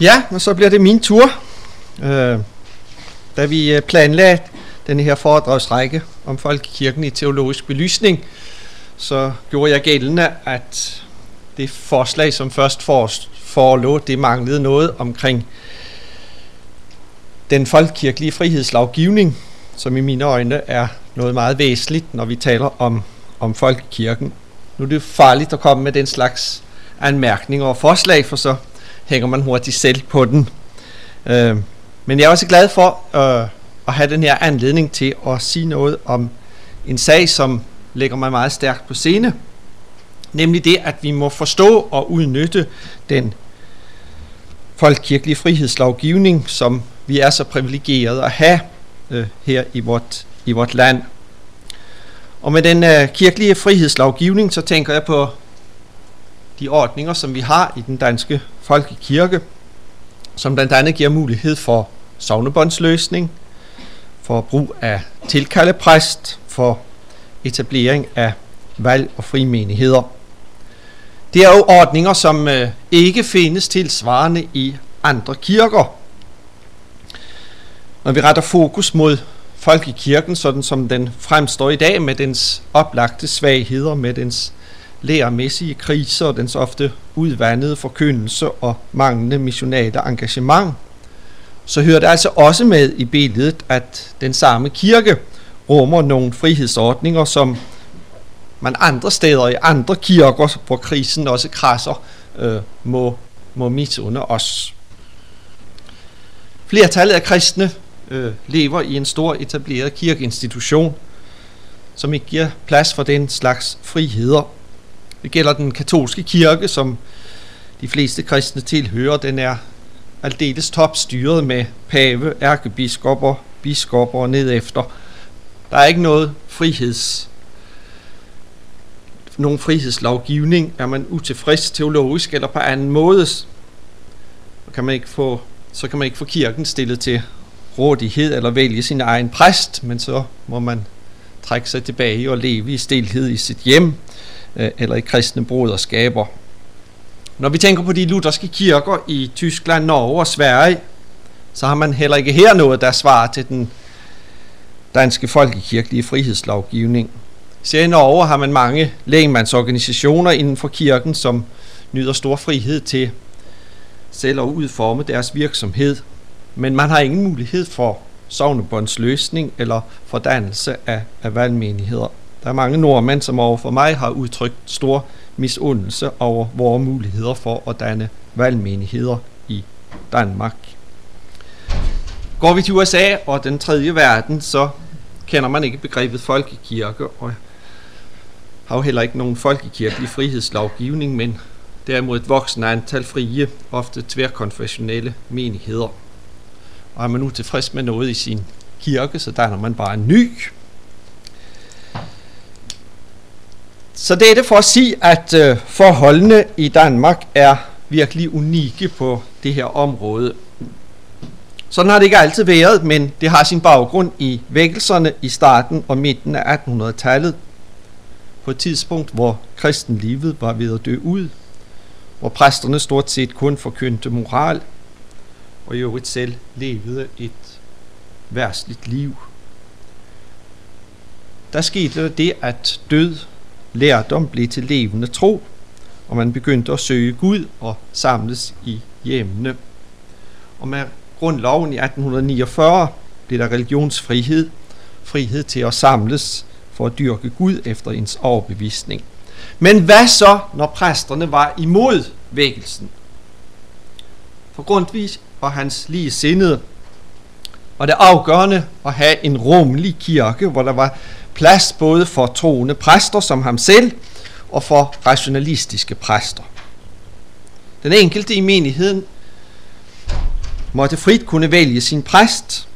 Ja, og så bliver det min tur. Øh, da vi øh, planlagde den her foredragsrække om folkekirken i teologisk belysning, så gjorde jeg gældende, at det forslag, som først forelå, det manglede noget omkring den folkekirkelige frihedslovgivning, som i mine øjne er noget meget væsentligt, når vi taler om, om folkekirken. Nu er det farligt at komme med den slags anmærkninger og forslag, for så hænger man hurtigt selv på den. Øh, men jeg er også glad for øh, at have den her anledning til at sige noget om en sag, som lægger mig meget stærkt på scene, nemlig det, at vi må forstå og udnytte den folkekirkelige frihedslovgivning, som vi er så privilegerede at have øh, her i vort, i vort land. Og med den øh, kirkelige frihedslovgivning, så tænker jeg på de ordninger, som vi har i den danske folkekirke, som blandt andet giver mulighed for sovnebåndsløsning, for brug af tilkaldepræst, for etablering af valg- og frimenigheder. Det er jo ordninger, som øh, ikke findes tilsvarende i andre kirker. Når vi retter fokus mod folkekirken, sådan som den fremstår i dag, med dens oplagte svagheder, med dens læremæssige kriser og dens ofte udvandede forkyndelse og manglende missionale engagement, så hører det altså også med i billedet, at den samme kirke rummer nogle frihedsordninger, som man andre steder i andre kirker, hvor krisen også krasser, øh, må, må misunde os. Flertallet af kristne øh, lever i en stor etableret kirkeinstitution, som ikke giver plads for den slags friheder. Det gælder den katolske kirke, som de fleste kristne tilhører. Den er aldeles topstyret med pave, ærkebiskopper, biskopper og nedefter. Der er ikke noget friheds nogen frihedslovgivning. Er man utilfreds teologisk eller på anden måde, så kan man ikke få, så kan man ikke få kirken stillet til rådighed eller vælge sin egen præst, men så må man trække sig tilbage og leve i stilhed i sit hjem Øh, eller i kristne broderskaber. Når vi tænker på de lutherske kirker i Tyskland, Norge og Sverige, så har man heller ikke her noget, der svarer til den danske folkekirkelige frihedslovgivning. Så i Norge har man mange lægemandsorganisationer inden for kirken, som nyder stor frihed til selv at udforme deres virksomhed. Men man har ingen mulighed for sovnebåndsløsning eller fordannelse af, af valgmenigheder. Der er mange nordmænd, som over for mig har udtrykt stor misundelse over vores muligheder for at danne valgmenigheder i Danmark. Går vi til USA og den tredje verden, så kender man ikke begrebet folkekirke, og har jo heller ikke nogen folkekirkelig frihedslovgivning, men derimod et voksende antal frie, ofte tværkonfessionelle menigheder. Og er man nu tilfreds med noget i sin kirke, så danner man bare en ny. Så det er det for at sige, at øh, forholdene i Danmark er virkelig unikke på det her område. Sådan har det ikke altid været, men det har sin baggrund i vækkelserne i starten og midten af 1800-tallet, på et tidspunkt, hvor kristenlivet var ved at dø ud, hvor præsterne stort set kun forkyndte moral, og i øvrigt selv levede et værstligt liv. Der skete det, at død lærdom blev til levende tro, og man begyndte at søge Gud og samles i hjemmene. Og med grundloven i 1849 blev der religionsfrihed, frihed til at samles for at dyrke Gud efter ens overbevisning. Men hvad så, når præsterne var imod vækkelsen? For Grundtvig og hans lige sindede var det afgørende at have en rummelig kirke, hvor der var plads både for troende præster som ham selv og for rationalistiske præster. Den enkelte i menigheden måtte frit kunne vælge sin præst,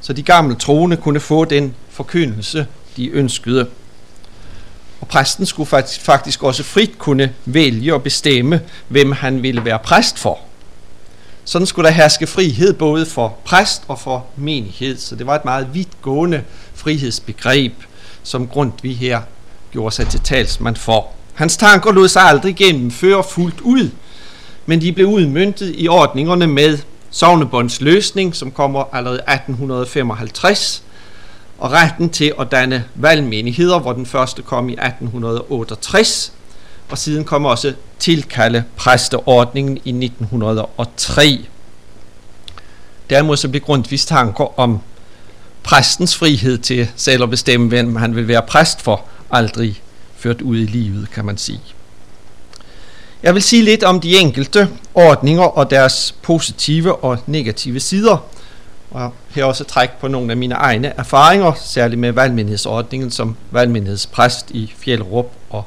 så de gamle troende kunne få den forkyndelse, de ønskede. Og præsten skulle faktisk også frit kunne vælge og bestemme, hvem han ville være præst for. Sådan skulle der herske frihed både for præst og for menighed, så det var et meget vidtgående frihedsbegreb, som Grundtvig her gjorde sig til talsmand for. Hans tanker lod sig aldrig gennem før fuldt ud, men de blev udmyndtet i ordningerne med Sognebånds løsning, som kommer allerede 1855, og retten til at danne valgmenigheder, hvor den første kom i 1868, og siden kom også tilkalde præsteordningen i 1903. Derimod så blev Grundtvigs tanker om præstens frihed til selv at bestemme, hvem han vil være præst for, aldrig ført ud i livet, kan man sige. Jeg vil sige lidt om de enkelte ordninger og deres positive og negative sider, og her også træk på nogle af mine egne erfaringer, særligt med valgmenighedsordningen som valgmenighedspræst i Fjellrup og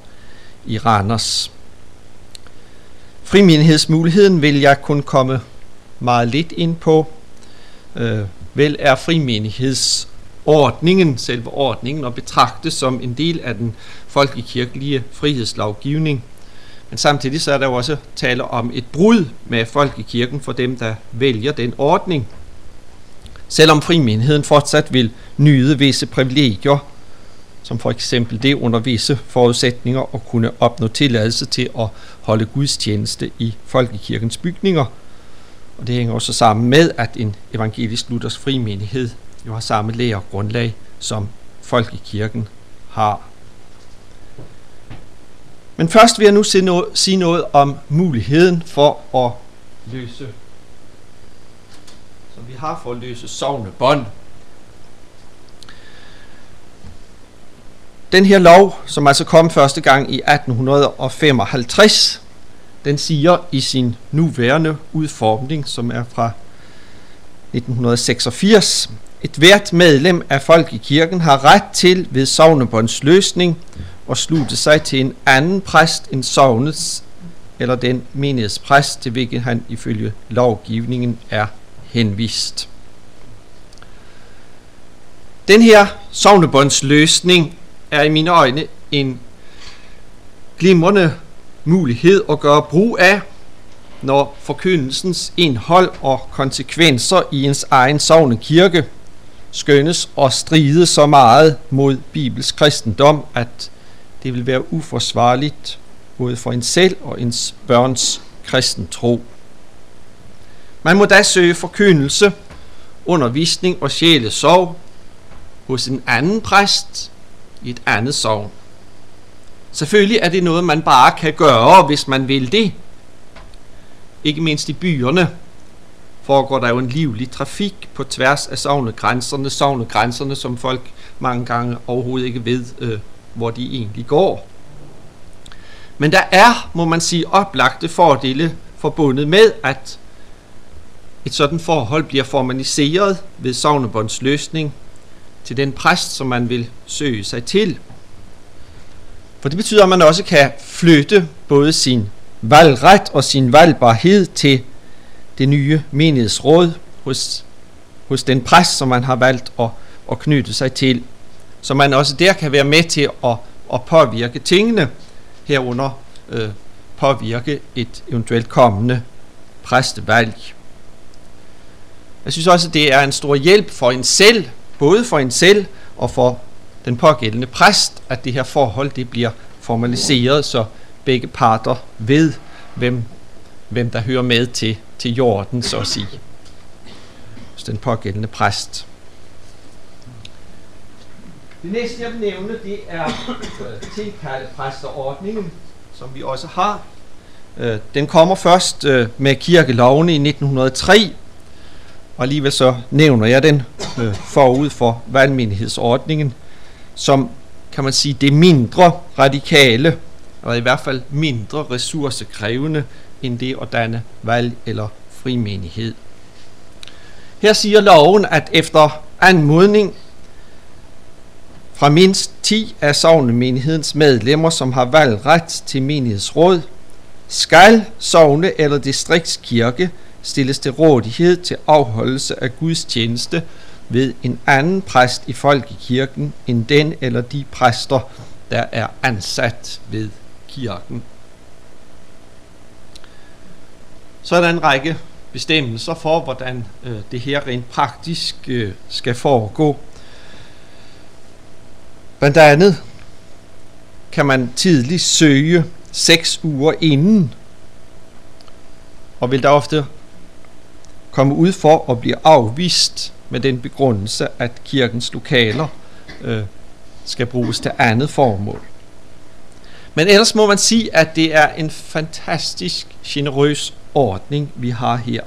i Randers. Frimenighedsmuligheden vil jeg kun komme meget lidt ind på. Øh, Vel er frimenighedsordningen, selve ordningen, og betragtes som en del af den folkekirkelige frihedslovgivning. Men samtidig så er der jo også tale om et brud med folkekirken for dem, der vælger den ordning. Selvom frimenigheden fortsat vil nyde visse privilegier, som for eksempel det under visse forudsætninger at kunne opnå tilladelse til at holde gudstjeneste i folkekirkens bygninger. Og det hænger også sammen med, at en evangelisk luthers frimenighed jo har samme læregrundlag, som folkekirken har. Men først vil jeg nu sige noget om muligheden for at løse, som vi har for at løse sovende bånd. Den her lov, som altså kom første gang i 1855, den siger i sin nuværende udformning, som er fra 1986, et hvert medlem af folkekirken har ret til ved sovnebånds løsning at slutte sig til en anden præst end sovnets eller den menighedspræst, til hvilken han ifølge lovgivningen er henvist. Den her sovnebåndsløsning er i mine øjne en glimrende mulighed at gøre brug af, når forkyndelsens indhold og konsekvenser i ens egen sovne kirke skønnes og stride så meget mod Bibels kristendom, at det vil være uforsvarligt både for en selv og ens børns kristen tro. Man må da søge forkyndelse, undervisning og sjælesorg hos en anden præst i et andet sovn. Selvfølgelig er det noget, man bare kan gøre, hvis man vil det. Ikke mindst i byerne foregår der jo en livlig trafik på tværs af sovnegrænserne, sovnegrænserne, som folk mange gange overhovedet ikke ved, øh, hvor de egentlig går. Men der er, må man sige, oplagte fordele forbundet med, at et sådan forhold bliver formaliseret ved sovnebåndsløsning til den præst, som man vil søge sig til. For det betyder, at man også kan flytte både sin valgret og sin valgbarhed til det nye menighedsråd hos, hos den præst, som man har valgt at, at knytte sig til så man også der kan være med til at, at påvirke tingene, herunder øh, påvirke et eventuelt kommende præstevalg. Jeg synes også, at det er en stor hjælp for en selv, både for en selv og for den pågældende præst, at det her forhold det bliver formaliseret, så begge parter ved, hvem, hvem der hører med til, til jorden, så at sige. Så den pågældende præst. Det næste, jeg vil nævne, det er øh, tilkaldepræsterordningen, som vi også har. Øh, den kommer først øh, med kirkelovene i 1903, og alligevel så nævner jeg den øh, forud for valgmenighedsordningen, som kan man sige, det mindre radikale, eller i hvert fald mindre ressourcekrævende, end det at danne valg eller frimenighed. Her siger loven, at efter anmodning fra mindst 10 af sovnemenighedens medlemmer, som har valgret til menighedsråd, skal sovne eller distriktskirke stilles til rådighed til afholdelse af gudstjeneste tjeneste ved en anden præst i folkekirken end den eller de præster, der er ansat ved kirken. Så er der en række bestemmelser for, hvordan øh, det her rent praktisk øh, skal foregå. Blandt andet kan man tidligt søge seks uger inden og vil der ofte komme ud for at blive afvist med den begrundelse, at kirkens lokaler øh, skal bruges til andet formål. Men ellers må man sige, at det er en fantastisk generøs ordning, vi har her.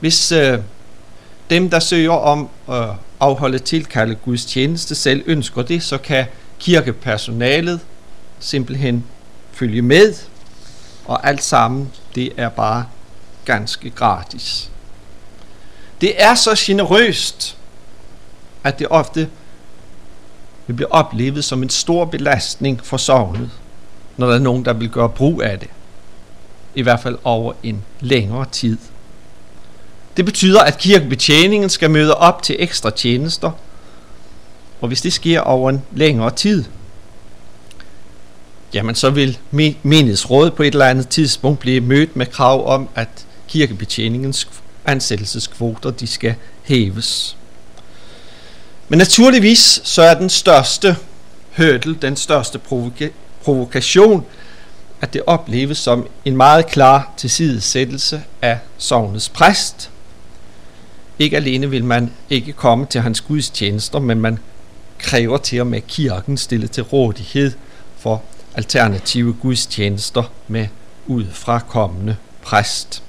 Hvis øh, dem, der søger om at afholde tilkalde Guds tjeneste, selv ønsker det, så kan kirkepersonalet simpelthen følge med, og alt sammen, det er bare ganske gratis. Det er så generøst, at det ofte vil blive oplevet som en stor belastning for sovnet, når der er nogen, der vil gøre brug af det. I hvert fald over en længere tid. Det betyder, at kirkebetjeningen skal møde op til ekstra tjenester, og hvis det sker over en længere tid, jamen så vil menighedsrådet på et eller andet tidspunkt blive mødt med krav om, at kirkebetjeningens ansættelseskvoter de skal hæves. Men naturligvis så er den største hurdle, den største provoka- provokation, at det opleves som en meget klar tilsidesættelse af sovnets præst. Ikke alene vil man ikke komme til hans gudstjenester, men man kræver til og med kirken stille til rådighed for alternative gudstjenester med udfrakommende præst.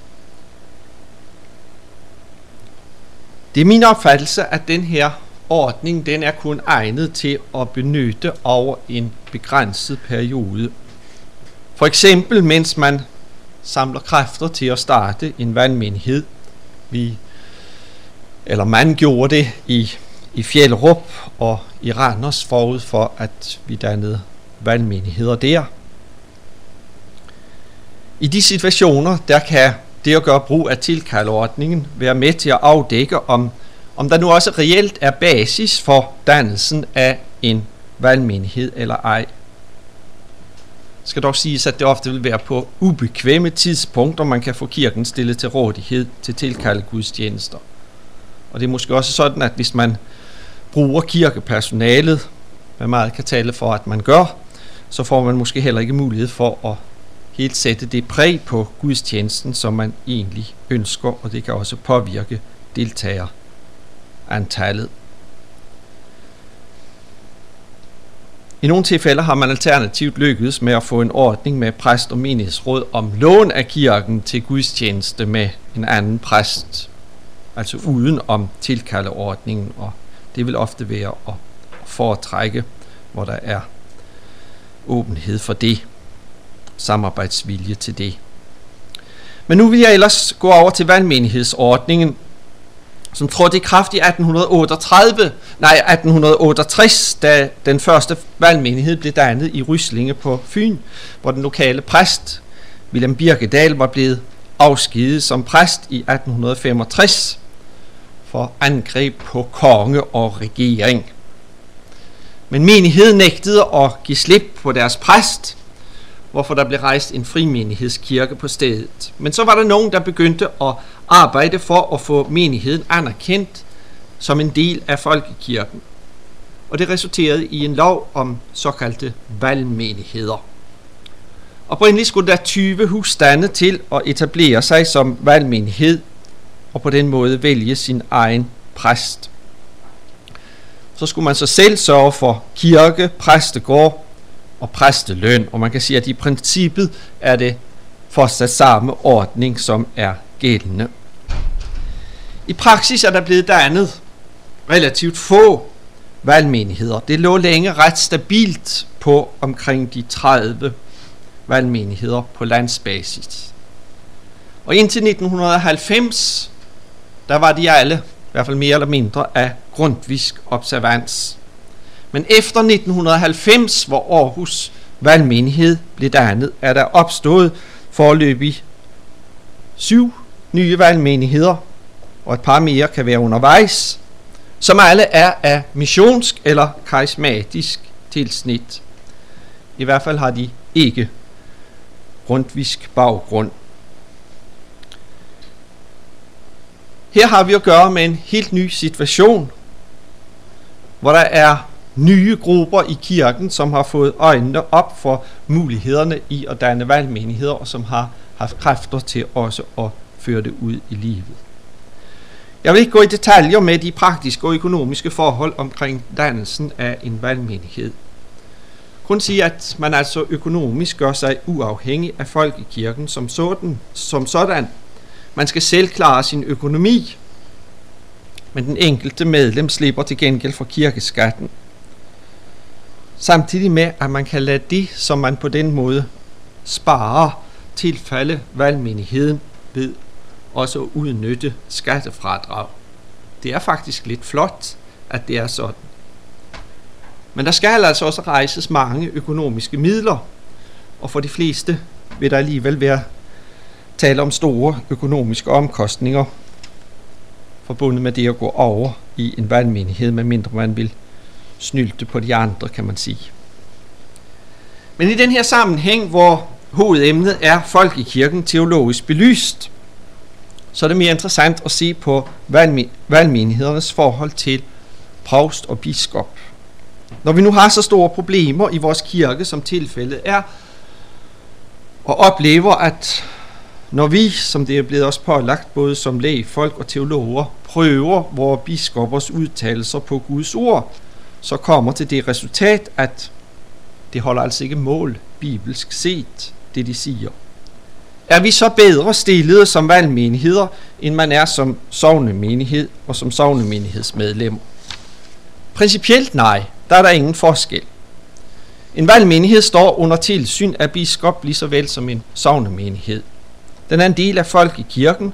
Det er min opfattelse, at den her ordning den er kun egnet til at benytte over en begrænset periode. For eksempel mens man samler kræfter til at starte en vandmenighed. Vi, eller man gjorde det i, i Fjellrup og i Randers forud for, at vi dannede vandmenigheder der. I de situationer, der kan det at gøre brug af tilkaldeordningen være med til at afdække, om, om der nu også reelt er basis for dannelsen af en valgmenighed eller ej. Det skal dog siges, at det ofte vil være på ubekvemme tidspunkter, man kan få kirken stillet til rådighed til tilkalde gudstjenester. Og det er måske også sådan, at hvis man bruger kirkepersonalet, hvad meget kan tale for, at man gør, så får man måske heller ikke mulighed for at helt sætte det præg på gudstjenesten, som man egentlig ønsker, og det kan også påvirke deltagerantallet. I nogle tilfælde har man alternativt lykkedes med at få en ordning med præst og menighedsråd om lån af kirken til gudstjeneste med en anden præst, altså uden om tilkaldeordningen, og det vil ofte være at foretrække, hvor der er åbenhed for det samarbejdsvilje til det. Men nu vil jeg ellers gå over til valgmenighedsordningen, som trådte i kraft i 1838, nej 1868, da den første valgmenighed blev dannet i Ryslinge på Fyn, hvor den lokale præst, William Birkedal, var blevet afskedet som præst i 1865 for angreb på konge og regering. Men menigheden nægtede at give slip på deres præst, hvorfor der blev rejst en frimenighedskirke på stedet. Men så var der nogen, der begyndte at arbejde for at få menigheden anerkendt som en del af folkekirken. Og det resulterede i en lov om såkaldte valgmenigheder. Oprindeligt skulle der 20 husstande til at etablere sig som valgmenighed og på den måde vælge sin egen præst. Så skulle man så selv sørge for kirke, præstegård og præsteløn, og man kan sige, at i princippet er det fortsat samme ordning, som er gældende. I praksis er der blevet dannet relativt få valgmenigheder. Det lå længe ret stabilt på omkring de 30 valgmenigheder på landsbasis. Og indtil 1990, der var de alle, i hvert fald mere eller mindre, af grundvisk observans. Men efter 1990, hvor Aarhus valgmenighed blev dannet, er der opstået forløbig syv nye valgmenigheder, og et par mere kan være undervejs, som alle er af missionsk eller karismatisk tilsnit. I hvert fald har de ikke grundvisk baggrund. Her har vi at gøre med en helt ny situation, hvor der er nye grupper i kirken, som har fået øjnene op for mulighederne i at danne valgmenigheder, og som har haft kræfter til også at føre det ud i livet. Jeg vil ikke gå i detaljer med de praktiske og økonomiske forhold omkring dannelsen af en valgmenighed. Kun sige, at man altså økonomisk gør sig uafhængig af folkekirken som sådan. Som sådan. Man skal selv klare sin økonomi, men den enkelte medlem slipper til gengæld for kirkeskatten. Samtidig med, at man kan lade det, som man på den måde sparer, tilfalde valgmenigheden ved også at udnytte skattefradrag. Det er faktisk lidt flot, at det er sådan. Men der skal altså også rejses mange økonomiske midler, og for de fleste vil der alligevel være tale om store økonomiske omkostninger forbundet med det at gå over i en valgmenighed, medmindre man vil snylte på de andre, kan man sige. Men i den her sammenhæng, hvor hovedemnet er folkekirken teologisk belyst, så er det mere interessant at se på valgmenighedernes forhold til provst og biskop. Når vi nu har så store problemer i vores kirke, som tilfældet er, og oplever, at når vi, som det er blevet også pålagt, både som lægefolk og teologer, prøver vores biskoppers udtalelser på Guds ord, så kommer til det resultat, at det holder altså ikke mål bibelsk set, det de siger. Er vi så bedre stillede som valgmenigheder, end man er som sovnemenighed og som sovnemenighedsmedlemmer? Principielt nej, der er der ingen forskel. En valgmenighed står under tilsyn af biskop lige så vel som en sovnemenighed. Den er en del af folk i kirken,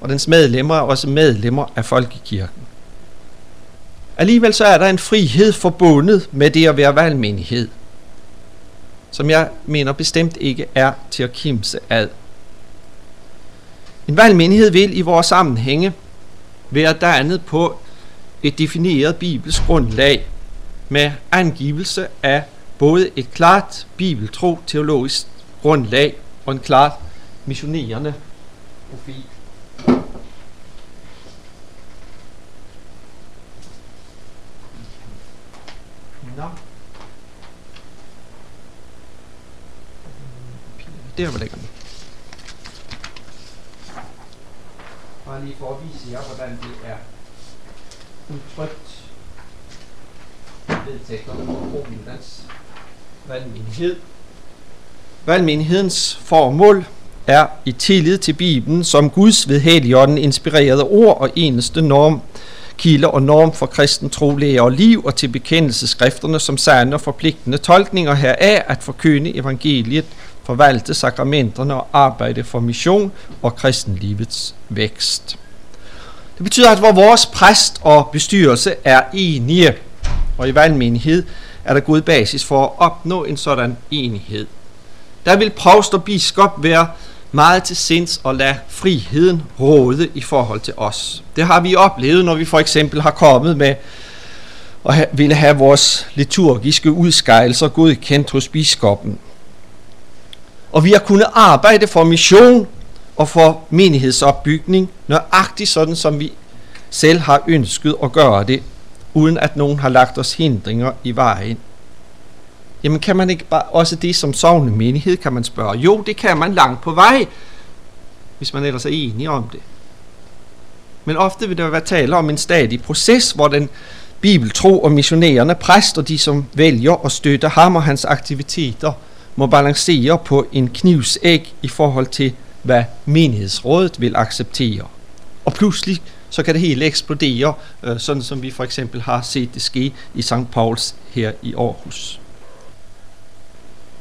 og dens medlemmer er også medlemmer af folkekirken. Alligevel så er der en frihed forbundet med det at være valgmenighed, som jeg mener bestemt ikke er til at kimse ad. En valgmenighed vil i vores sammenhænge være dannet på et defineret bibelsk grundlag med angivelse af både et klart bibeltro teologisk grundlag og en klart missionerende profil. Der var lækkert. Bare lige for at vise jer, hvordan det er udtrykt vedtægterne for valgmenighed. Valgmenighedens formål er i tillid til Bibelen som Guds ved Helligånden inspirerede ord og eneste norm, kilder og norm for kristen tro, og liv, og til bekendelseskrifterne som sande og forpligtende tolkninger heraf at forkynde evangeliet, forvalte sakramenterne og arbejde for mission og kristenlivets vækst. Det betyder, at hvor vores præst og bestyrelse er enige, og i valgmenighed er der god basis for at opnå en sådan enighed. Der vil provst og biskop være meget til sinds og lade friheden råde i forhold til os. Det har vi oplevet, når vi for eksempel har kommet med og ville have vores liturgiske udskejelser godkendt hos biskoppen. Og vi har kunnet arbejde for mission og for menighedsopbygning, nøjagtigt sådan som vi selv har ønsket at gøre det, uden at nogen har lagt os hindringer i vejen. Jamen kan man ikke bare også det som sovende menighed, kan man spørge. Jo, det kan man langt på vej, hvis man ellers er enige om det. Men ofte vil der være tale om en stadig proces, hvor den bibeltro og missionerende præst og de, som vælger at støtte ham og hans aktiviteter, må balancere på en knivsæg i forhold til, hvad menighedsrådet vil acceptere. Og pludselig så kan det hele eksplodere, øh, sådan som vi for eksempel har set det ske i St. Pauls her i Aarhus.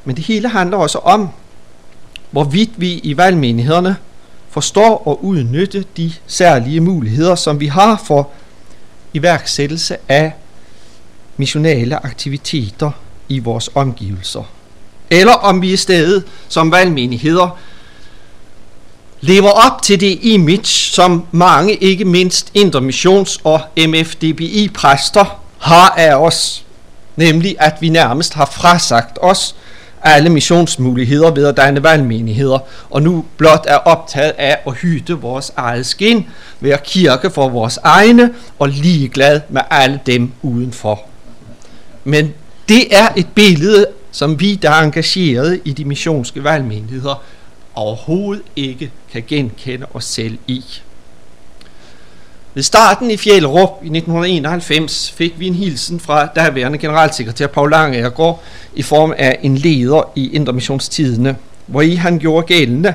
Men det hele handler også om, hvorvidt vi i valgmenighederne forstår og udnytte de særlige muligheder, som vi har for iværksættelse af missionale aktiviteter i vores omgivelser. Eller om vi i stedet som valgmenigheder lever op til det image, som mange, ikke mindst intermissions- og MFDBI-præster har af os, nemlig at vi nærmest har frasagt os alle missionsmuligheder ved at danne valgmenigheder, og nu blot er optaget af at hytte vores eget skin, være kirke for vores egne, og ligeglad med alle dem udenfor. Men det er et billede, som vi, der er engageret i de missionske valgmenigheder, overhovedet ikke kan genkende os selv i. Ved starten i Fjellerup i 1991 fik vi en hilsen fra daværende generalsekretær Paul Langegaard i form af en leder i Intermissionstidene, hvor i han gjorde gældende,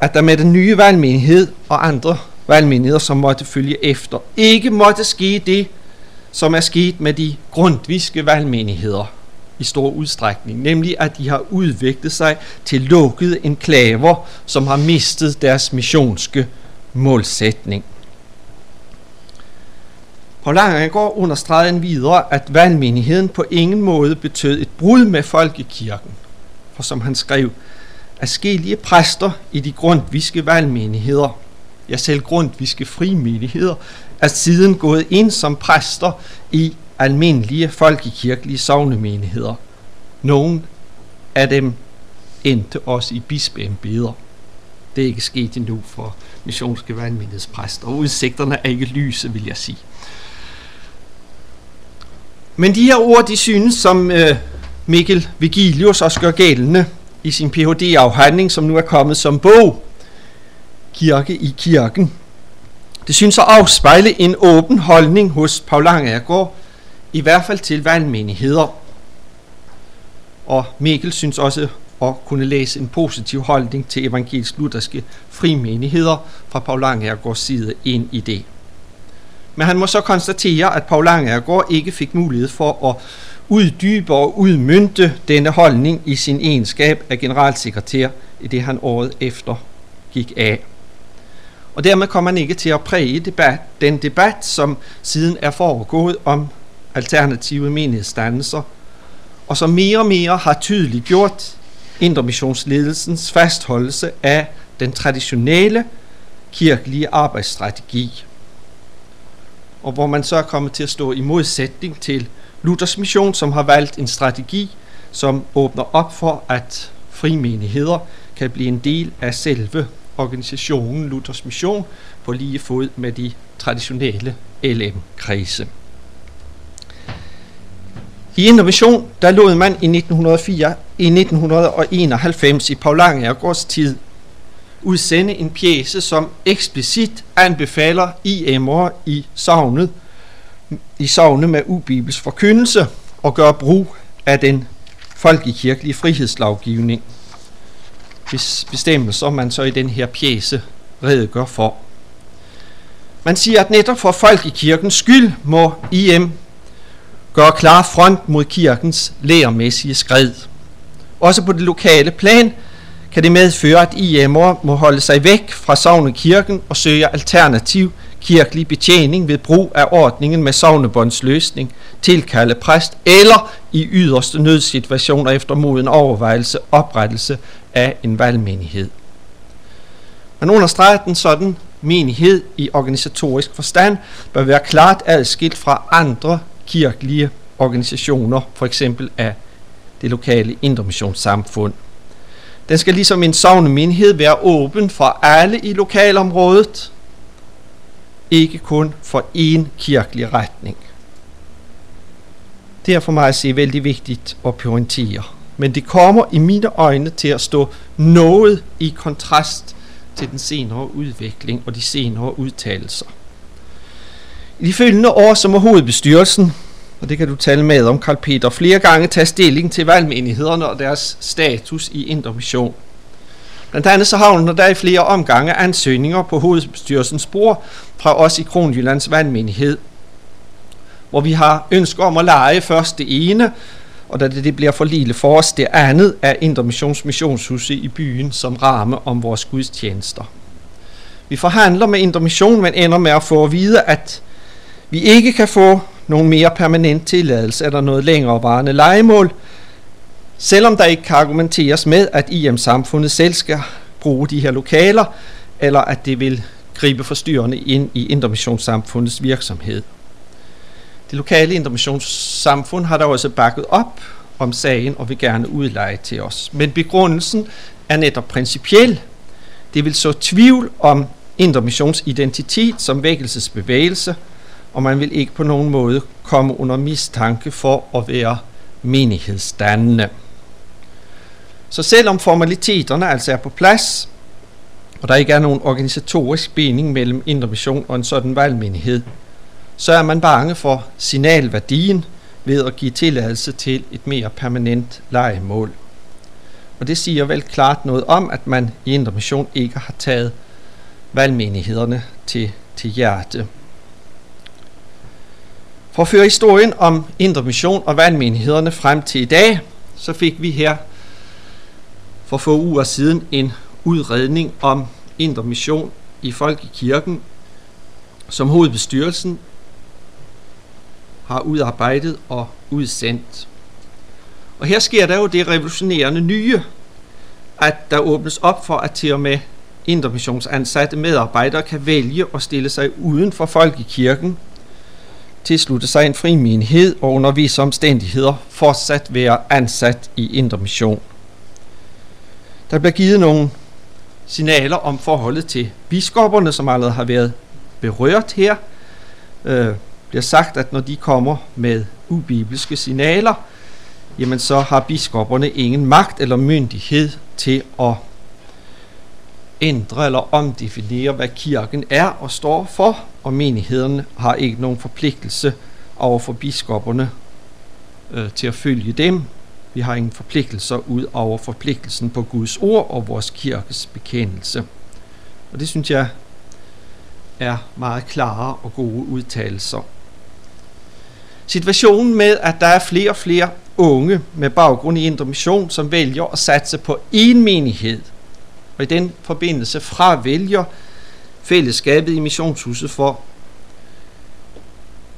at der med den nye valgmenighed og andre valgmenigheder, som måtte følge efter, ikke måtte ske det, som er sket med de grundviske valgmenigheder i stor udstrækning, nemlig at de har udviklet sig til lukkede enklaver, som har mistet deres missionske målsætning. På Langegaard understregede han videre, at valgmenigheden på ingen måde betød et brud med folkekirken. For som han skrev, Askelige præster i de grundviske valgmenigheder, ja selv grundviske frimenigheder, er siden gået ind som præster i almindelige folkekirkelige sovnemenigheder. Nogen af dem endte også i bispeembeder. Det er ikke sket endnu for missionske præst, og udsigterne er ikke lyse, vil jeg sige. Men de her ord, de synes, som øh, Mikkel Vigilius også gør gældende i sin Ph.D.-afhandling, som nu er kommet som bog, Kirke i kirken. Det synes at afspejle en åben holdning hos Paul Langergaard, i hvert fald til valgmenigheder. Og Mikkel synes også at kunne læse en positiv holdning til evangelisk-lutherske frimenigheder fra Paul Langergaards side ind i det. Men han må så konstatere, at Paul Langergaard ikke fik mulighed for at uddybe og udmynte denne holdning i sin egenskab af generalsekretær, i det han året efter gik af. Og dermed kom han ikke til at præge debat, den debat, som siden er foregået om alternative menighedsdannelser, og som mere og mere har tydeligt gjort intermissionsledelsens fastholdelse af den traditionelle kirkelige arbejdsstrategi og hvor man så er kommet til at stå i modsætning til Luthers mission, som har valgt en strategi, som åbner op for, at frimenigheder kan blive en del af selve organisationen Luthers mission på lige fod med de traditionelle LM-kredse. I Innovation, der lod man i 1904, i 1991 i Paul Langergaards tid udsende en pjæse, som eksplicit anbefaler IM'er i sovnet, i sovnet med ubibels forkyndelse og gør brug af den folkekirkelige frihedslovgivning. Hvis bestemmelser man så i den her pjæse redegør for. Man siger, at netop for folkekirkens skyld må IM gøre klar front mod kirkens læremæssige skred. Også på det lokale plan kan det medføre, at IM'er må holde sig væk fra sognekirken og søge alternativ kirkelig betjening ved brug af ordningen med sovnebåndsløsning, tilkalde præst eller i yderste nødsituationer efter moden overvejelse oprettelse af en valgmenighed. Man understreger, at sådan menighed i organisatorisk forstand bør være klart adskilt fra andre kirkelige organisationer, for eksempel af det lokale intermissionssamfund. Den skal ligesom en sovnemenighed være åben for alle i lokalområdet, ikke kun for én kirkelig retning. Det er for mig at se vældig vigtigt at pointere. Men det kommer i mine øjne til at stå noget i kontrast til den senere udvikling og de senere udtalelser. I de følgende år, så må hovedbestyrelsen og det kan du tale med om, Karl Peter, flere gange tage stilling til valgmenighederne og deres status i intermission. Blandt andet så havner der i flere omgange ansøgninger på hovedbestyrelsens bord fra os i Kronjyllands valgmenighed, hvor vi har ønsker om at lege først det ene, og da det bliver for lille for os, det andet af Intermissions missionshuse i byen som ramme om vores gudstjenester. Vi forhandler med Intermission, men ender med at få at vide, at vi ikke kan få nogen mere permanent tilladelse eller noget længerevarende legemål, selvom der ikke kan argumenteres med, at IM-samfundet selv skal bruge de her lokaler, eller at det vil gribe forstyrrende ind i intermissionssamfundets virksomhed. Det lokale intermissionssamfund har der også bakket op om sagen og vil gerne udleje til os. Men begrundelsen er netop principiel. Det vil så tvivl om intermissionsidentitet som vækkelsesbevægelse – og man vil ikke på nogen måde komme under mistanke for at være menighedsdannende. Så selvom formaliteterne altså er på plads, og der ikke er nogen organisatorisk binding mellem Indre Mission og en sådan valgmenighed, så er man bange for signalværdien ved at give tilladelse til et mere permanent legemål. Og det siger vel klart noget om, at man i Indre Mission ikke har taget valgmenighederne til, til hjerte. For at føre historien om Indre Mission og vandmenighederne frem til i dag, så fik vi her for få uger siden en udredning om Indre Mission i Folkekirken, som hovedbestyrelsen har udarbejdet og udsendt. Og her sker der jo det revolutionerende nye, at der åbnes op for, at til og med intermissionsansatte medarbejdere kan vælge at stille sig uden for folkekirken, tilslutte sig en frimenighed og under visse omstændigheder fortsat være ansat i intermission. Der bliver givet nogle signaler om forholdet til biskopperne, som allerede har været berørt her. Øh, bliver sagt, at når de kommer med ubibelske signaler, jamen så har biskopperne ingen magt eller myndighed til at ændre eller omdefinere, hvad kirken er og står for, og menighederne har ikke nogen forpligtelse over for biskopperne øh, til at følge dem. Vi har ingen forpligtelser ud over forpligtelsen på Guds ord og vores kirkes bekendelse. Og det synes jeg er meget klare og gode udtalelser. Situationen med, at der er flere og flere unge med baggrund i Indre Mission, som vælger at satse på én menighed, og i den forbindelse fravælger fællesskabet i missionshuset for,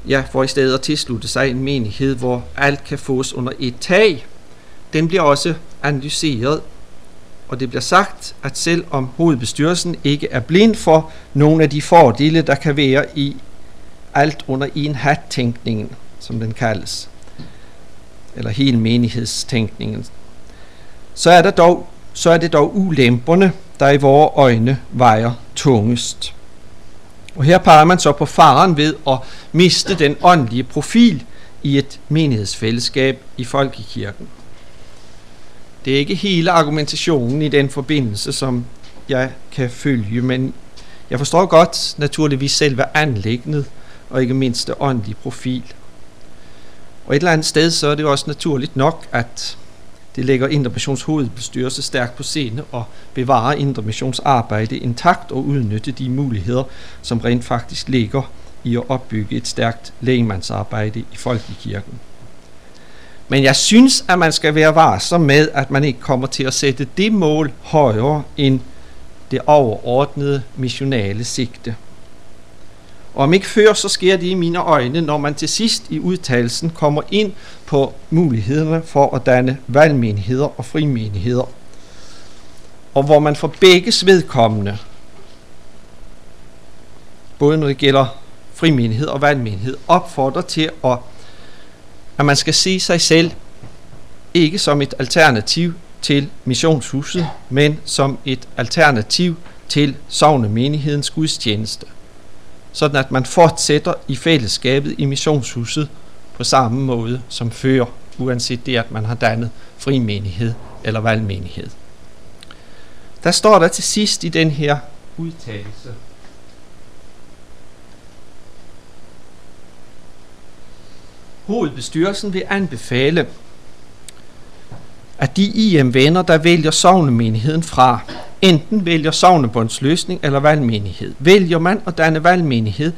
ja, for i stedet at tilslutte sig en menighed, hvor alt kan fås under et tag. Den bliver også analyseret, og det bliver sagt, at selv om hovedbestyrelsen ikke er blind for nogle af de fordele, der kan være i alt under en hat-tænkningen, som den kaldes, eller hele menighedstænkningen, så er, der dog, så er det dog ulemperne, der i vore øjne vejer tungest. Og her peger man så på faren ved at miste den åndelige profil i et menighedsfællesskab i folkekirken. Det er ikke hele argumentationen i den forbindelse, som jeg kan følge, men jeg forstår godt naturligvis selve anlægget og ikke mindst det åndelige profil. Og et eller andet sted, så er det også naturligt nok, at det lægger Intermissions hovedbestyrelse stærkt på scene og bevarer Intermissions arbejde intakt og udnytte de muligheder, som rent faktisk ligger i at opbygge et stærkt lægemandsarbejde i folkekirken. Men jeg synes, at man skal være varsom med, at man ikke kommer til at sætte det mål højere end det overordnede missionale sigte. Og om ikke før, så sker det i mine øjne, når man til sidst i udtalelsen kommer ind på mulighederne for at danne valgmenigheder og frimenigheder. Og hvor man for begges vedkommende, både når det gælder frimenighed og valgmenighed, opfordrer til, at, at man skal se sig selv ikke som et alternativ til missionshuset, men som et alternativ til sovnemenighedens gudstjeneste sådan at man fortsætter i fællesskabet i missionshuset på samme måde som før, uanset det, at man har dannet fri menighed eller valgmenighed. Der står der til sidst i den her udtalelse, Hovedbestyrelsen vil anbefale, at de IM-venner, der vælger sovnemenigheden fra, enten vælger sovnebåndsløsning eller valgmenighed. Vælger man at danne valgmenighed,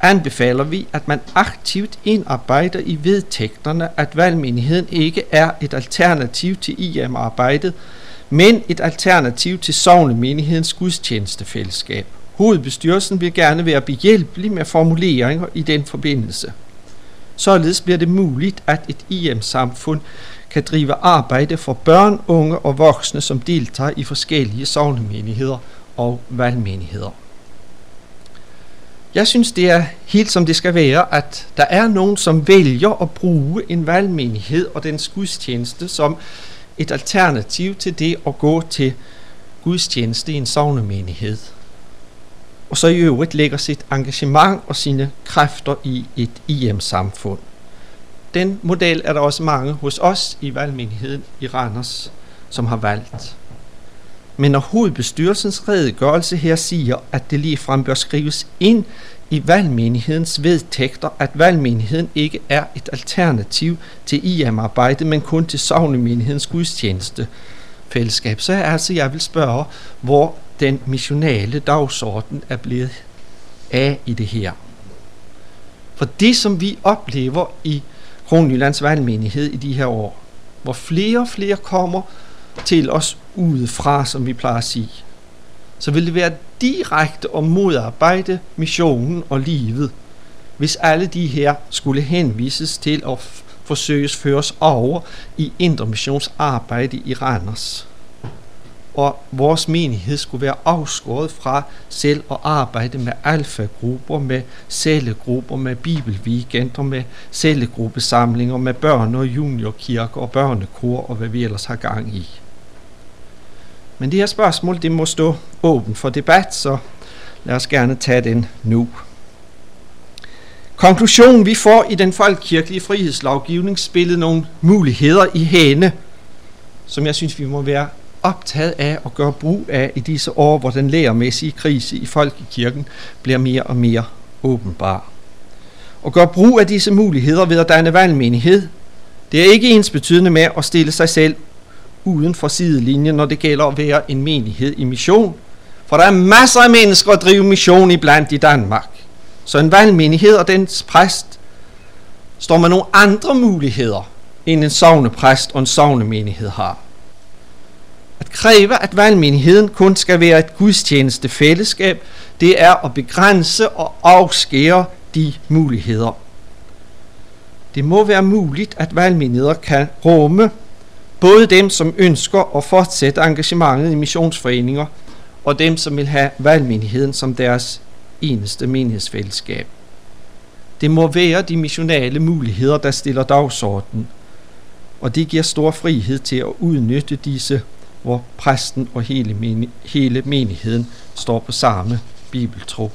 anbefaler vi, at man aktivt indarbejder i vedtægterne, at valgmenigheden ikke er et alternativ til IM-arbejdet, men et alternativ til sovnemenighedens gudstjenestefællesskab. Hovedbestyrelsen vil gerne være behjælpelig med formuleringer i den forbindelse. Således bliver det muligt, at et IM-samfund kan drive arbejde for børn, unge og voksne, som deltager i forskellige sovnemenigheder og valgmenigheder. Jeg synes, det er helt som det skal være, at der er nogen, som vælger at bruge en valgmenighed og dens gudstjeneste som et alternativ til det at gå til gudstjeneste i en sovnemenighed. Og så i øvrigt lægger sit engagement og sine kræfter i et e IM-samfund. Den model er der også mange hos os i valgmenigheden i Randers, som har valgt. Men når hovedbestyrelsens redegørelse her siger, at det lige frem bør skrives ind i valgmenighedens vedtægter, at valgmenigheden ikke er et alternativ til IM-arbejde, men kun til sovnemenighedens gudstjeneste fællesskab, så er altså, jeg vil spørge, hvor den missionale dagsorden er blevet af i det her. For det, som vi oplever i Kronjyllands valgmenighed i de her år, hvor flere og flere kommer til os udefra, som vi plejer at sige, så vil det være direkte at modarbejde missionen og livet, hvis alle de her skulle henvises til at forsøges føres over i intermissionsarbejde i Randers. Og vores menighed skulle være afskåret fra selv at arbejde med alfagrupper, med cellegrupper, med bibelweekender, med cellegruppesamlinger, med børne- og juniorkirker og børnekor og hvad vi ellers har gang i. Men det her spørgsmål, det må stå åben for debat, så lad os gerne tage den nu. Konklusionen, vi får i den folkekirkelige frihedslovgivning, spillet nogle muligheder i hende, som jeg synes, vi må være optaget af at gøre brug af i disse år, hvor den lærermæssige krise i folkekirken bliver mere og mere åbenbar. Og gøre brug af disse muligheder ved at danne valgmenighed, det er ikke ens betydende med at stille sig selv uden for sidelinjen, når det gælder at være en menighed i mission. For der er masser af mennesker at drive mission i blandt i Danmark. Så en valgmenighed og dens præst står med nogle andre muligheder, end en sovnepræst og en sovnemenighed har. At kræve, at valgmenigheden kun skal være et gudstjeneste fællesskab, det er at begrænse og afskære de muligheder. Det må være muligt, at valgmenigheder kan rumme både dem, som ønsker at fortsætte engagementet i missionsforeninger, og dem, som vil have valgmenigheden som deres eneste menighedsfællesskab. Det må være de missionale muligheder, der stiller dagsordenen, og det giver stor frihed til at udnytte disse, hvor præsten og hele, hele menigheden står på samme bibeltro.